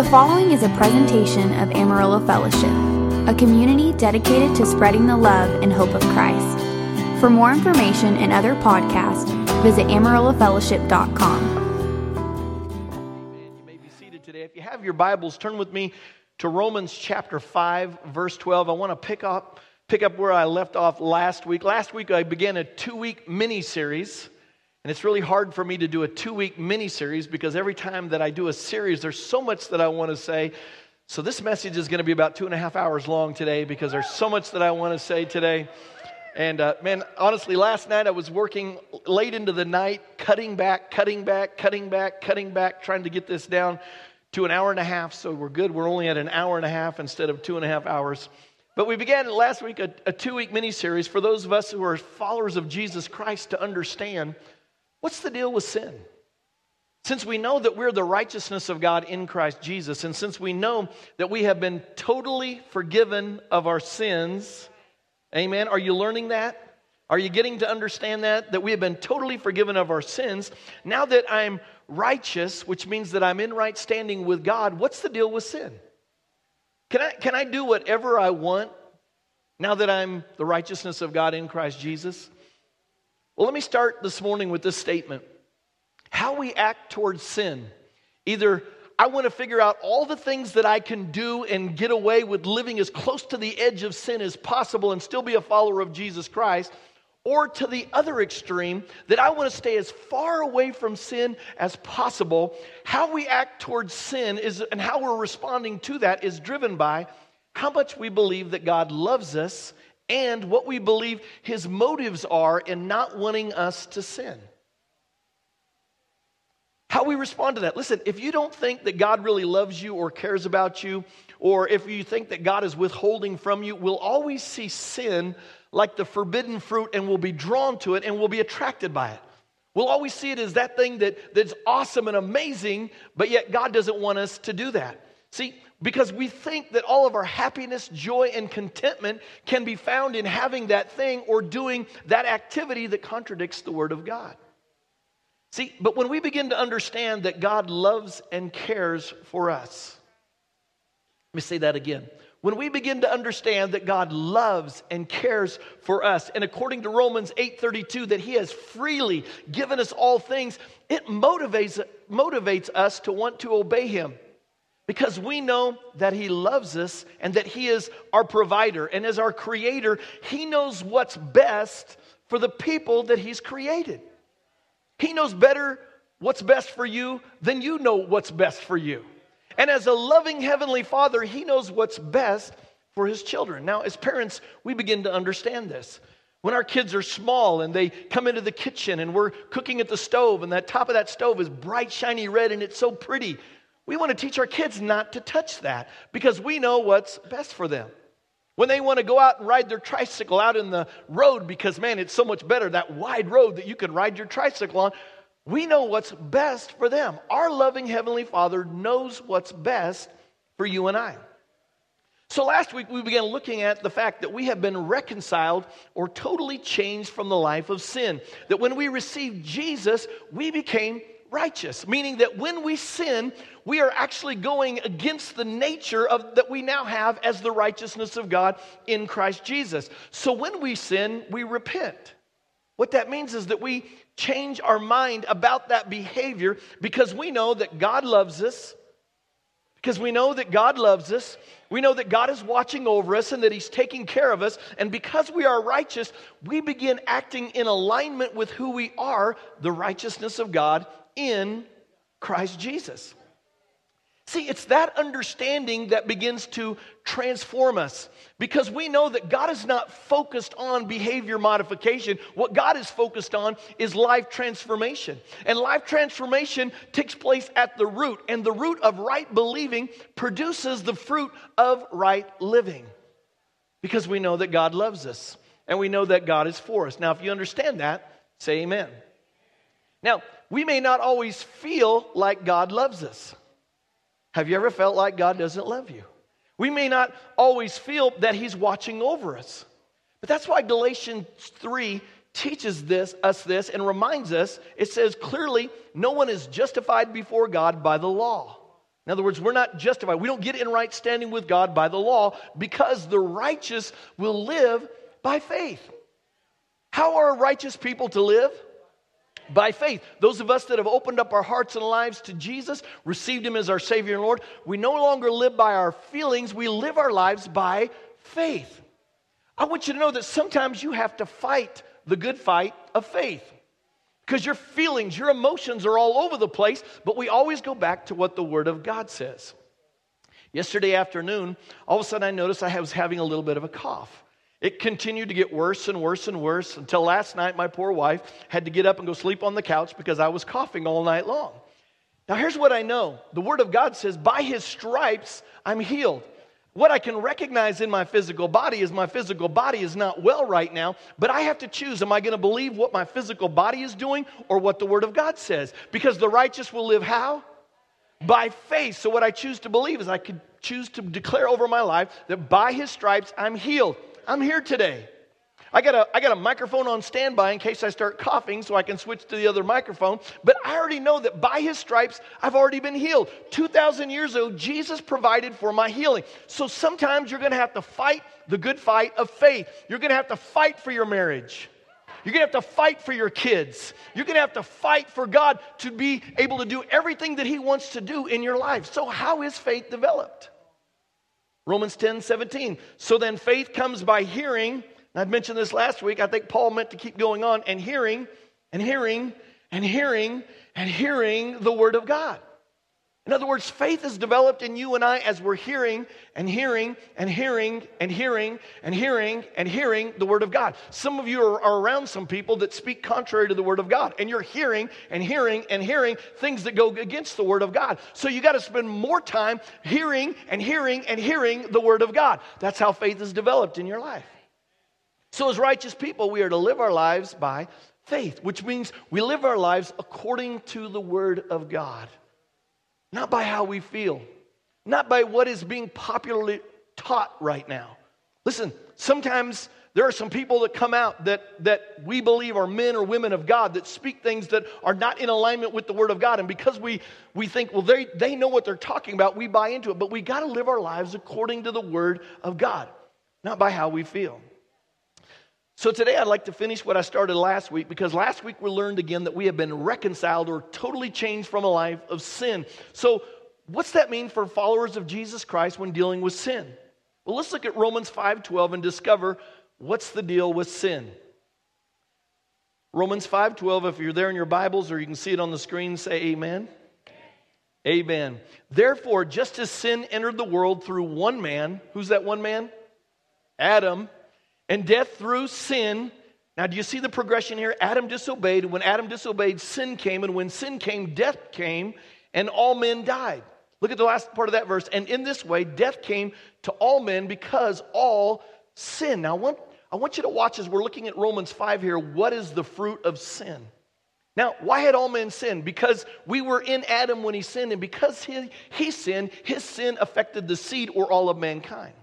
The following is a presentation of Amarillo Fellowship, a community dedicated to spreading the love and hope of Christ. For more information and other podcasts, visit amarillofellowship.com. You may be seated today. If you have your Bibles, turn with me to Romans chapter 5, verse 12. I want to pick up, pick up where I left off last week. Last week, I began a two week mini series. And it's really hard for me to do a two week mini series because every time that I do a series, there's so much that I want to say. So this message is going to be about two and a half hours long today because there's so much that I want to say today. And uh, man, honestly, last night I was working late into the night, cutting back, cutting back, cutting back, cutting back, trying to get this down to an hour and a half. So we're good. We're only at an hour and a half instead of two and a half hours. But we began last week a, a two week mini series for those of us who are followers of Jesus Christ to understand What's the deal with sin? Since we know that we're the righteousness of God in Christ Jesus, and since we know that we have been totally forgiven of our sins, amen, are you learning that? Are you getting to understand that? That we have been totally forgiven of our sins. Now that I'm righteous, which means that I'm in right standing with God, what's the deal with sin? Can I, can I do whatever I want now that I'm the righteousness of God in Christ Jesus? Well, let me start this morning with this statement How we act towards sin. Either I want to figure out all the things that I can do and get away with living as close to the edge of sin as possible and still be a follower of Jesus Christ, or to the other extreme, that I want to stay as far away from sin as possible. How we act towards sin is, and how we're responding to that is driven by how much we believe that God loves us and what we believe his motives are in not wanting us to sin. How we respond to that. Listen, if you don't think that God really loves you or cares about you, or if you think that God is withholding from you, we'll always see sin like the forbidden fruit and we'll be drawn to it and we'll be attracted by it. We'll always see it as that thing that, that's awesome and amazing, but yet God doesn't want us to do that. See, because we think that all of our happiness, joy, and contentment can be found in having that thing or doing that activity that contradicts the Word of God. See, but when we begin to understand that God loves and cares for us, let me say that again. When we begin to understand that God loves and cares for us, and according to Romans 8:32, that He has freely given us all things, it motivates, motivates us to want to obey Him because we know that He loves us and that He is our provider. And as our creator, He knows what's best for the people that He's created. He knows better what's best for you than you know what's best for you. And as a loving Heavenly Father, He knows what's best for His children. Now, as parents, we begin to understand this. When our kids are small and they come into the kitchen and we're cooking at the stove, and that top of that stove is bright, shiny red and it's so pretty, we want to teach our kids not to touch that because we know what's best for them. When they want to go out and ride their tricycle out in the road because, man, it's so much better, that wide road that you can ride your tricycle on, we know what's best for them. Our loving Heavenly Father knows what's best for you and I. So last week we began looking at the fact that we have been reconciled or totally changed from the life of sin. That when we received Jesus, we became righteous, meaning that when we sin, we are actually going against the nature of that we now have as the righteousness of God in Christ Jesus. So when we sin, we repent. What that means is that we change our mind about that behavior because we know that God loves us. Because we know that God loves us. We know that God is watching over us and that He's taking care of us. And because we are righteous, we begin acting in alignment with who we are, the righteousness of God in Christ Jesus. See, it's that understanding that begins to transform us because we know that God is not focused on behavior modification. What God is focused on is life transformation. And life transformation takes place at the root, and the root of right believing produces the fruit of right living because we know that God loves us and we know that God is for us. Now, if you understand that, say amen. Now, we may not always feel like God loves us. Have you ever felt like God doesn't love you? We may not always feel that He's watching over us. But that's why Galatians 3 teaches this, us this and reminds us it says clearly, no one is justified before God by the law. In other words, we're not justified. We don't get in right standing with God by the law because the righteous will live by faith. How are righteous people to live? By faith. Those of us that have opened up our hearts and lives to Jesus, received Him as our Savior and Lord, we no longer live by our feelings, we live our lives by faith. I want you to know that sometimes you have to fight the good fight of faith because your feelings, your emotions are all over the place, but we always go back to what the Word of God says. Yesterday afternoon, all of a sudden I noticed I was having a little bit of a cough. It continued to get worse and worse and worse until last night my poor wife had to get up and go sleep on the couch because I was coughing all night long. Now, here's what I know the Word of God says, By His stripes I'm healed. What I can recognize in my physical body is my physical body is not well right now, but I have to choose. Am I going to believe what my physical body is doing or what the Word of God says? Because the righteous will live how? By faith. So, what I choose to believe is I could choose to declare over my life that by His stripes I'm healed. I'm here today. I got, a, I got a microphone on standby in case I start coughing so I can switch to the other microphone. But I already know that by his stripes, I've already been healed. 2,000 years ago, Jesus provided for my healing. So sometimes you're going to have to fight the good fight of faith. You're going to have to fight for your marriage. You're going to have to fight for your kids. You're going to have to fight for God to be able to do everything that He wants to do in your life. So, how is faith developed? Romans 10 17. So then faith comes by hearing I'd mentioned this last week. I think Paul meant to keep going on and hearing and hearing and hearing and hearing the Word of God. In other words, faith is developed in you and I as we're hearing and hearing and hearing and hearing and hearing and hearing the Word of God. Some of you are, are, around some people that speak contrary to the Word of God, and you're hearing and hearing and hearing things that go against the Word of God. So you got to spend more time hearing and hearing and hearing the Word of God. That's how faith is developed in your life. So, as righteous people, we are to live our lives by faith, which means we live our lives according to the Word of God, not by how we feel, not by what is being popularly taught right now. Listen, sometimes there are some people that come out that, that we believe are men or women of God that speak things that are not in alignment with the Word of God. And because we, we think, well, they, they know what they're talking about, we buy into it. But we got to live our lives according to the Word of God, not by how we feel. So today I'd like to finish what I started last week because last week we learned again that we have been reconciled or totally changed from a life of sin. So, what's that mean for followers of Jesus Christ when dealing with sin? Well, let's look at Romans 5:12 and discover what's the deal with sin. Romans 5:12 if you're there in your Bibles or you can see it on the screen say amen. Amen. Therefore, just as sin entered the world through one man, who's that one man? Adam and death through sin. Now, do you see the progression here? Adam disobeyed. When Adam disobeyed, sin came. And when sin came, death came, and all men died. Look at the last part of that verse. And in this way, death came to all men because all sin. Now, I want, I want you to watch as we're looking at Romans 5 here. What is the fruit of sin? Now, why had all men sinned? Because we were in Adam when he sinned, and because he, he sinned, his sin affected the seed or all of mankind.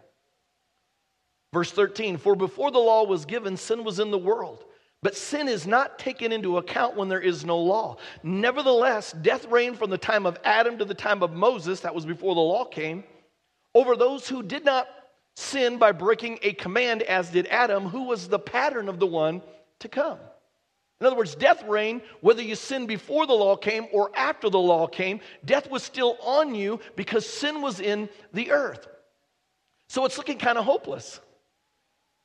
Verse 13 For before the law was given, sin was in the world. But sin is not taken into account when there is no law. Nevertheless, death reigned from the time of Adam to the time of Moses, that was before the law came, over those who did not sin by breaking a command, as did Adam, who was the pattern of the one to come. In other words, death reigned whether you sinned before the law came or after the law came. Death was still on you because sin was in the earth. So it's looking kind of hopeless.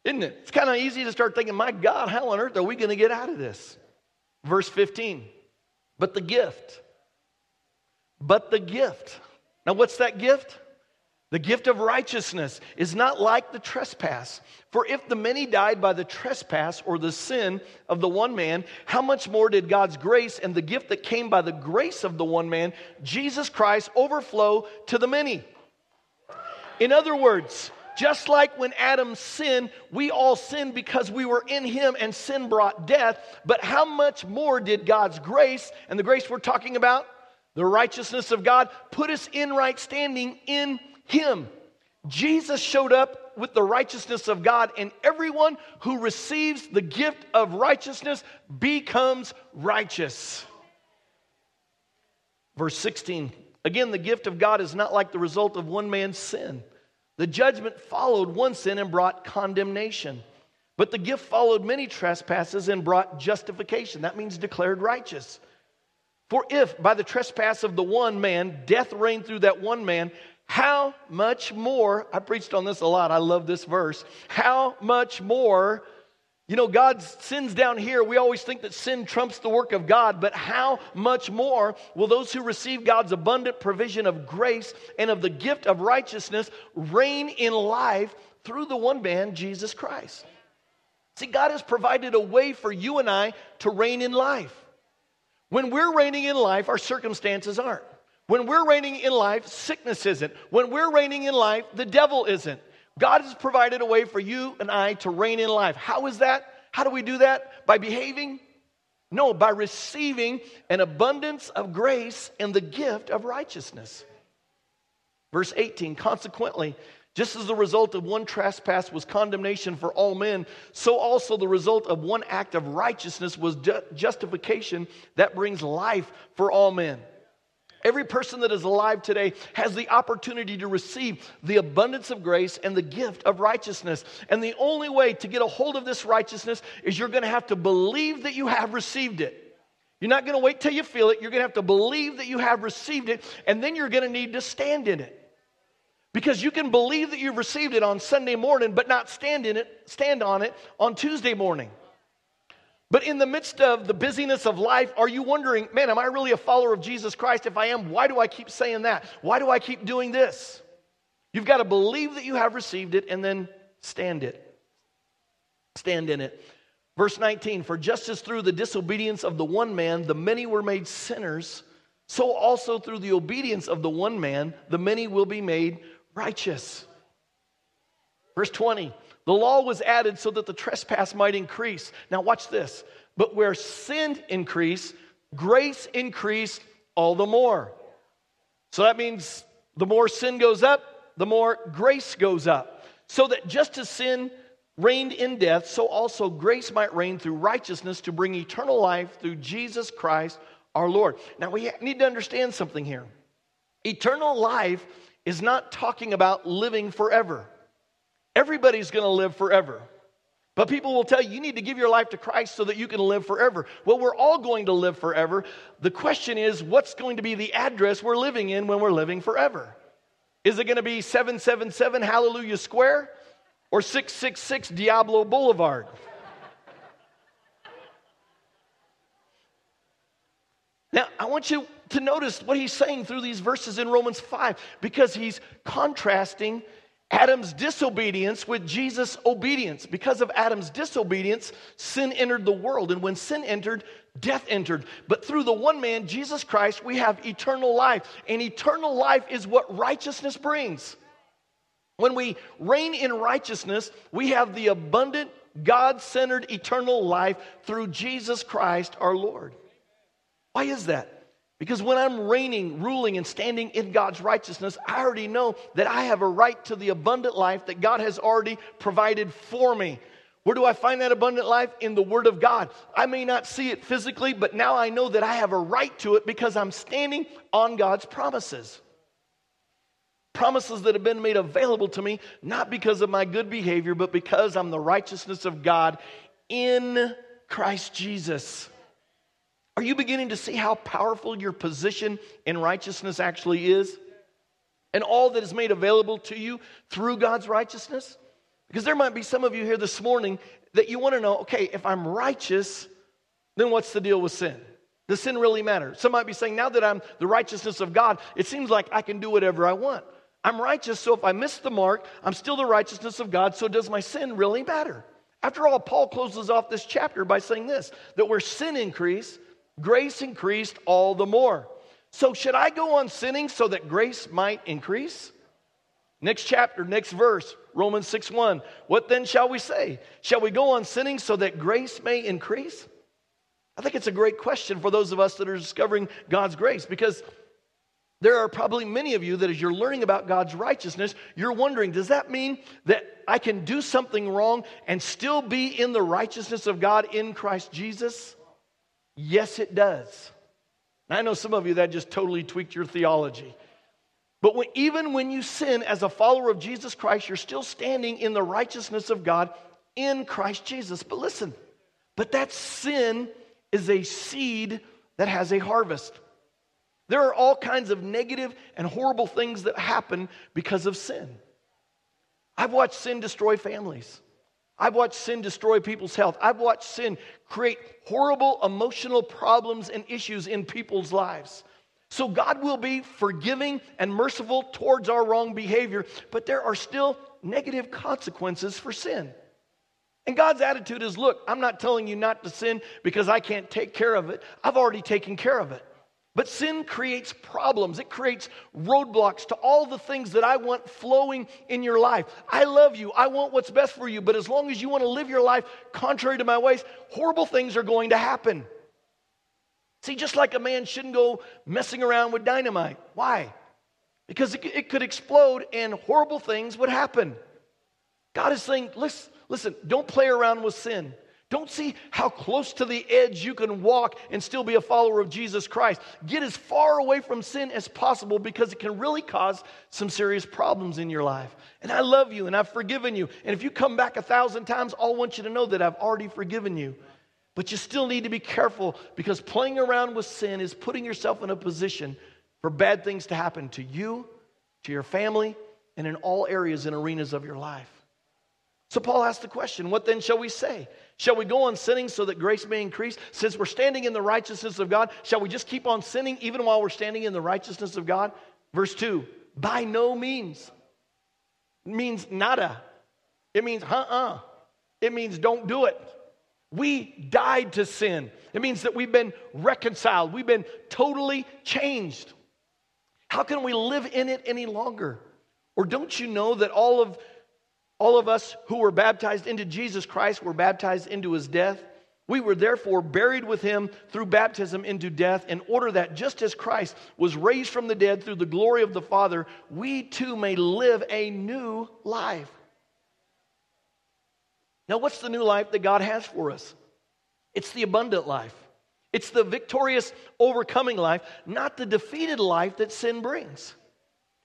Isn't it? It's kind of easy to start thinking, my God, how on earth are we going to get out of this? Verse 15. But the gift. But the gift. Now, what's that gift? The gift of righteousness is not like the trespass. For if the many died by the trespass or the sin of the one man, how much more did God's grace and the gift that came by the grace of the one man, Jesus Christ, overflow to the many? In other words, just like when Adam sinned, we all sinned because we were in him and sin brought death. But how much more did God's grace, and the grace we're talking about, the righteousness of God, put us in right standing in him? Jesus showed up with the righteousness of God, and everyone who receives the gift of righteousness becomes righteous. Verse 16 Again, the gift of God is not like the result of one man's sin. The judgment followed one sin and brought condemnation. But the gift followed many trespasses and brought justification. That means declared righteous. For if by the trespass of the one man death reigned through that one man, how much more? I preached on this a lot. I love this verse. How much more? You know, God's sins down here, we always think that sin trumps the work of God, but how much more will those who receive God's abundant provision of grace and of the gift of righteousness reign in life through the one man, Jesus Christ? See, God has provided a way for you and I to reign in life. When we're reigning in life, our circumstances aren't. When we're reigning in life, sickness isn't. When we're reigning in life, the devil isn't. God has provided a way for you and I to reign in life. How is that? How do we do that? By behaving? No, by receiving an abundance of grace and the gift of righteousness. Verse 18, consequently, just as the result of one trespass was condemnation for all men, so also the result of one act of righteousness was ju- justification that brings life for all men. Every person that is alive today has the opportunity to receive the abundance of grace and the gift of righteousness. And the only way to get a hold of this righteousness is you're going to have to believe that you have received it. You're not going to wait till you feel it. You're going to have to believe that you have received it, and then you're going to need to stand in it. Because you can believe that you've received it on Sunday morning, but not stand in it, stand on it on Tuesday morning. But in the midst of the busyness of life, are you wondering, man, am I really a follower of Jesus Christ? If I am, why do I keep saying that? Why do I keep doing this? You've got to believe that you have received it and then stand it. Stand in it. Verse 19 For just as through the disobedience of the one man the many were made sinners, so also through the obedience of the one man the many will be made righteous. Verse 20 The law was added so that the trespass might increase. Now, watch this. But where sin increased, grace increased all the more. So that means the more sin goes up, the more grace goes up. So that just as sin reigned in death, so also grace might reign through righteousness to bring eternal life through Jesus Christ our Lord. Now we need to understand something here. Eternal life is not talking about living forever. Everybody's going to live forever. But people will tell you, you need to give your life to Christ so that you can live forever. Well, we're all going to live forever. The question is, what's going to be the address we're living in when we're living forever? Is it going to be 777 Hallelujah Square or 666 Diablo Boulevard? Now, I want you to notice what he's saying through these verses in Romans 5 because he's contrasting Adam's disobedience with Jesus' obedience. Because of Adam's disobedience, sin entered the world. And when sin entered, death entered. But through the one man, Jesus Christ, we have eternal life. And eternal life is what righteousness brings. When we reign in righteousness, we have the abundant, God centered eternal life through Jesus Christ our Lord. Why is that? Because when I'm reigning, ruling, and standing in God's righteousness, I already know that I have a right to the abundant life that God has already provided for me. Where do I find that abundant life? In the Word of God. I may not see it physically, but now I know that I have a right to it because I'm standing on God's promises. Promises that have been made available to me, not because of my good behavior, but because I'm the righteousness of God in Christ Jesus. Are you beginning to see how powerful your position in righteousness actually is? And all that is made available to you through God's righteousness? Because there might be some of you here this morning that you want to know okay, if I'm righteous, then what's the deal with sin? Does sin really matter? Some might be saying, now that I'm the righteousness of God, it seems like I can do whatever I want. I'm righteous, so if I miss the mark, I'm still the righteousness of God, so does my sin really matter? After all, Paul closes off this chapter by saying this that where sin increased, grace increased all the more. So, should I go on sinning so that grace might increase? Next chapter, next verse, Romans 6 1. What then shall we say? Shall we go on sinning so that grace may increase? I think it's a great question for those of us that are discovering God's grace because there are probably many of you that as you're learning about God's righteousness, you're wondering, does that mean that I can do something wrong and still be in the righteousness of God in Christ Jesus? Yes, it does. I know some of you that just totally tweaked your theology. But when, even when you sin as a follower of Jesus Christ, you're still standing in the righteousness of God in Christ Jesus. But listen, but that sin is a seed that has a harvest. There are all kinds of negative and horrible things that happen because of sin. I've watched sin destroy families. I've watched sin destroy people's health. I've watched sin create horrible emotional problems and issues in people's lives. So God will be forgiving and merciful towards our wrong behavior, but there are still negative consequences for sin. And God's attitude is look, I'm not telling you not to sin because I can't take care of it. I've already taken care of it. But sin creates problems. It creates roadblocks to all the things that I want flowing in your life. I love you. I want what's best for you. But as long as you want to live your life contrary to my ways, horrible things are going to happen. See, just like a man shouldn't go messing around with dynamite. Why? Because it, it could explode and horrible things would happen. God is saying, listen, listen, don't play around with sin. Don't see how close to the edge you can walk and still be a follower of Jesus Christ. Get as far away from sin as possible because it can really cause some serious problems in your life. And I love you and I've forgiven you. And if you come back a thousand times, I'll want you to know that I've already forgiven you. But you still need to be careful because playing around with sin is putting yourself in a position for bad things to happen to you, to your family, and in all areas and arenas of your life. So Paul asked the question, What then shall we say? Shall we go on sinning so that grace may increase? Since we're standing in the righteousness of God, shall we just keep on sinning even while we're standing in the righteousness of God? Verse 2 By no means. It means nada. It means uh uh. It means don't do it. We died to sin. It means that we've been reconciled, we've been totally changed. How can we live in it any longer? Or don't you know that all of all of us who were baptized into Jesus Christ were baptized into his death. We were therefore buried with him through baptism into death, in order that just as Christ was raised from the dead through the glory of the Father, we too may live a new life. Now, what's the new life that God has for us? It's the abundant life. It's the victorious, overcoming life, not the defeated life that sin brings.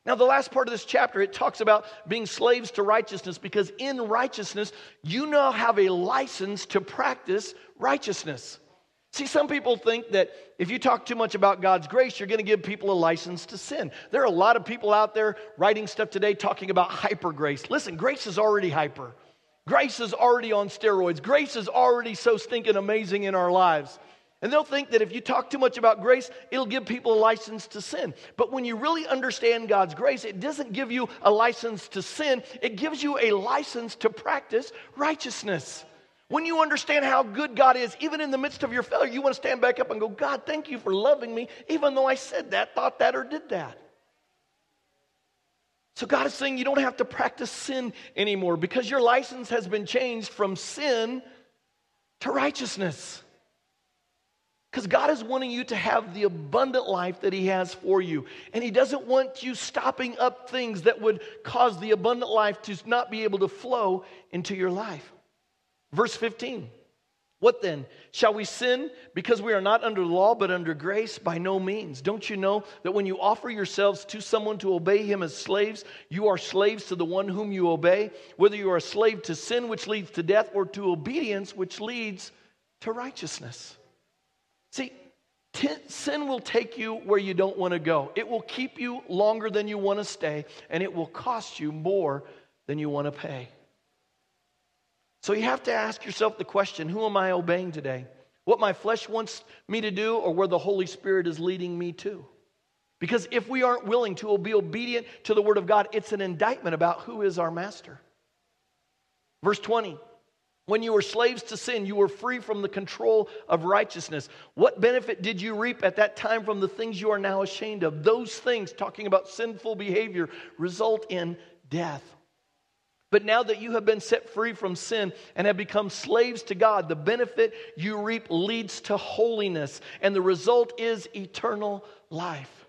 Now, the last part of this chapter, it talks about being slaves to righteousness because in righteousness, you now have a license to practice righteousness. See, some people think that if you talk too much about God's grace, you're going to give people a license to sin. There are a lot of people out there writing stuff today talking about hyper grace. Listen, grace is already hyper. Grace is already on steroids. Grace is already so stinking amazing in our lives. And they'll think that if you talk too much about grace, it'll give people a license to sin. But when you really understand God's grace, it doesn't give you a license to sin, it gives you a license to practice righteousness. When you understand how good God is, even in the midst of your failure, you want to stand back up and go, God, thank you for loving me, even though I said that, thought that, or did that. So God is saying you don't have to practice sin anymore because your license has been changed from sin to righteousness. Because God is wanting you to have the abundant life that He has for you. And He doesn't want you stopping up things that would cause the abundant life to not be able to flow into your life. Verse 15 What then? Shall we sin because we are not under the law but under grace? By no means. Don't you know that when you offer yourselves to someone to obey Him as slaves, you are slaves to the one whom you obey, whether you are a slave to sin, which leads to death, or to obedience, which leads to righteousness? See, sin will take you where you don't want to go. It will keep you longer than you want to stay, and it will cost you more than you want to pay. So you have to ask yourself the question who am I obeying today? What my flesh wants me to do, or where the Holy Spirit is leading me to? Because if we aren't willing to be obedient to the Word of God, it's an indictment about who is our master. Verse 20 when you were slaves to sin, you were free from the control of righteousness. What benefit did you reap at that time from the things you are now ashamed of? Those things, talking about sinful behavior, result in death. But now that you have been set free from sin and have become slaves to God, the benefit you reap leads to holiness, and the result is eternal life.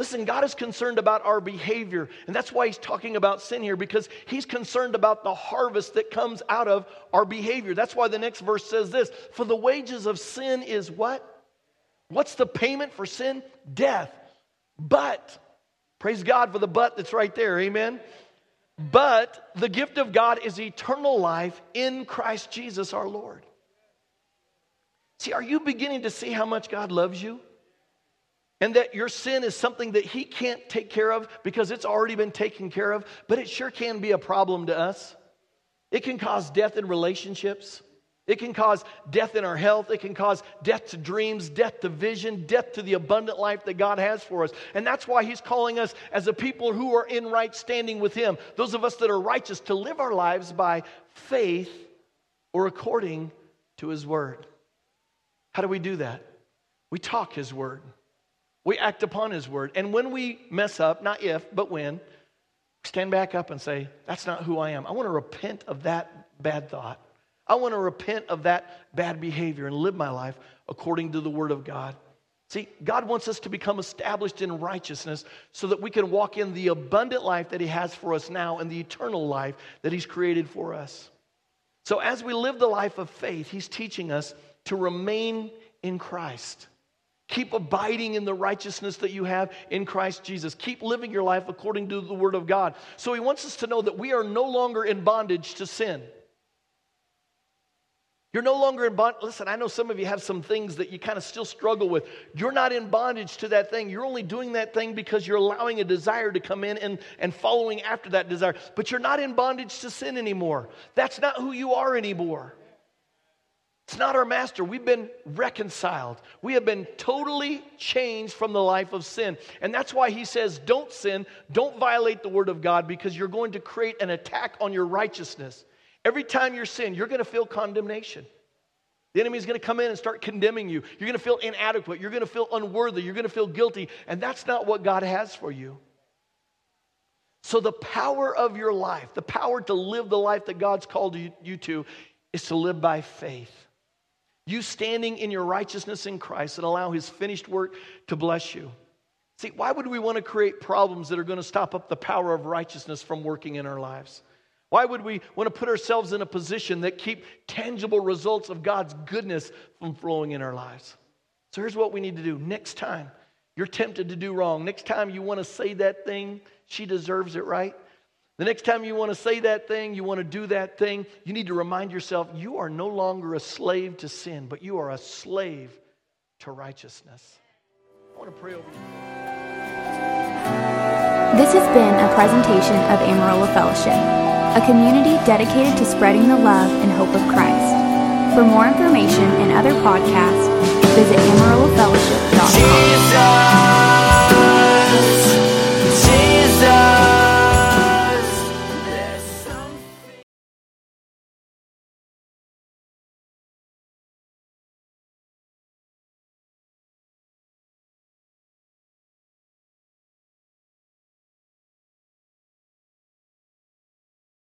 Listen, God is concerned about our behavior, and that's why He's talking about sin here, because He's concerned about the harvest that comes out of our behavior. That's why the next verse says this For the wages of sin is what? What's the payment for sin? Death. But, praise God for the but that's right there, amen? But the gift of God is eternal life in Christ Jesus our Lord. See, are you beginning to see how much God loves you? And that your sin is something that He can't take care of because it's already been taken care of, but it sure can be a problem to us. It can cause death in relationships. It can cause death in our health. It can cause death to dreams, death to vision, death to the abundant life that God has for us. And that's why He's calling us as a people who are in right standing with Him, those of us that are righteous, to live our lives by faith or according to His Word. How do we do that? We talk His Word, we act upon His Word. And when we mess up, not if, but when, stand back up and say, That's not who I am. I want to repent of that bad thought. I want to repent of that bad behavior and live my life according to the Word of God. See, God wants us to become established in righteousness so that we can walk in the abundant life that He has for us now and the eternal life that He's created for us. So, as we live the life of faith, He's teaching us to remain in Christ. Keep abiding in the righteousness that you have in Christ Jesus. Keep living your life according to the Word of God. So, He wants us to know that we are no longer in bondage to sin. You're no longer in bondage. Listen, I know some of you have some things that you kind of still struggle with. You're not in bondage to that thing. You're only doing that thing because you're allowing a desire to come in and, and following after that desire. But you're not in bondage to sin anymore. That's not who you are anymore. It's not our master. We've been reconciled. We have been totally changed from the life of sin. And that's why he says, don't sin, don't violate the word of God because you're going to create an attack on your righteousness. Every time you sin, you're going to feel condemnation. The enemy is going to come in and start condemning you. You're going to feel inadequate. You're going to feel unworthy. You're going to feel guilty. And that's not what God has for you. So, the power of your life, the power to live the life that God's called you, to, is to live by faith. You standing in your righteousness in Christ and allow His finished work to bless you. See, why would we want to create problems that are going to stop up the power of righteousness from working in our lives? Why would we want to put ourselves in a position that keep tangible results of God's goodness from flowing in our lives? So here's what we need to do. Next time you're tempted to do wrong, next time you want to say that thing, she deserves it, right? The next time you want to say that thing, you want to do that thing, you need to remind yourself you are no longer a slave to sin, but you are a slave to righteousness. I want to pray over you. This has been a presentation of Amarillo Fellowship a community dedicated to spreading the love and hope of Christ. For more information and other podcasts, visit AmarilloFellowship.com.